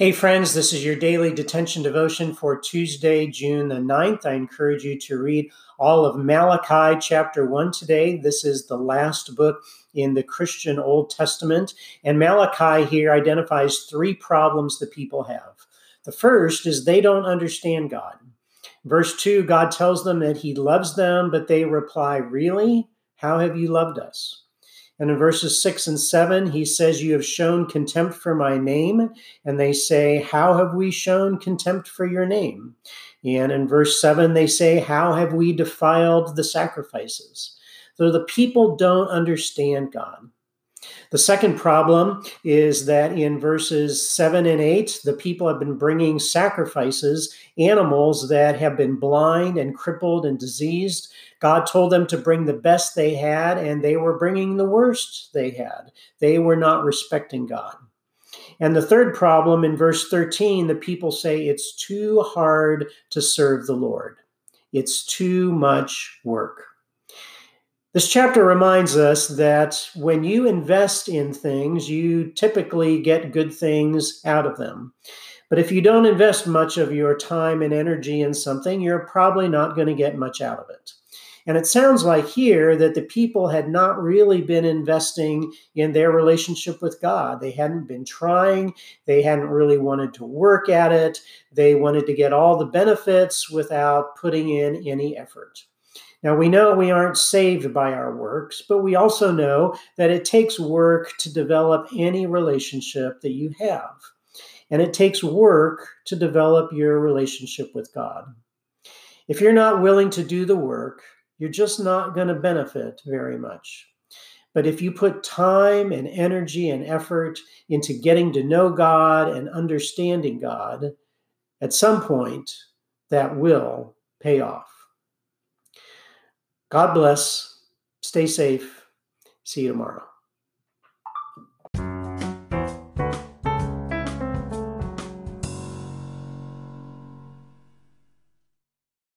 Hey, friends, this is your daily detention devotion for Tuesday, June the 9th. I encourage you to read all of Malachi chapter 1 today. This is the last book in the Christian Old Testament. And Malachi here identifies three problems the people have. The first is they don't understand God. Verse 2, God tells them that He loves them, but they reply, Really? How have you loved us? And in verses 6 and 7, he says, You have shown contempt for my name. And they say, How have we shown contempt for your name? And in verse 7, they say, How have we defiled the sacrifices? So the people don't understand God. The second problem is that in verses 7 and 8, the people have been bringing sacrifices, animals that have been blind and crippled and diseased. God told them to bring the best they had, and they were bringing the worst they had. They were not respecting God. And the third problem in verse 13, the people say it's too hard to serve the Lord. It's too much work. This chapter reminds us that when you invest in things, you typically get good things out of them. But if you don't invest much of your time and energy in something, you're probably not going to get much out of it. And it sounds like here that the people had not really been investing in their relationship with God. They hadn't been trying, they hadn't really wanted to work at it, they wanted to get all the benefits without putting in any effort. Now, we know we aren't saved by our works, but we also know that it takes work to develop any relationship that you have. And it takes work to develop your relationship with God. If you're not willing to do the work, you're just not going to benefit very much. But if you put time and energy and effort into getting to know God and understanding God, at some point that will pay off. God bless. Stay safe. See you tomorrow.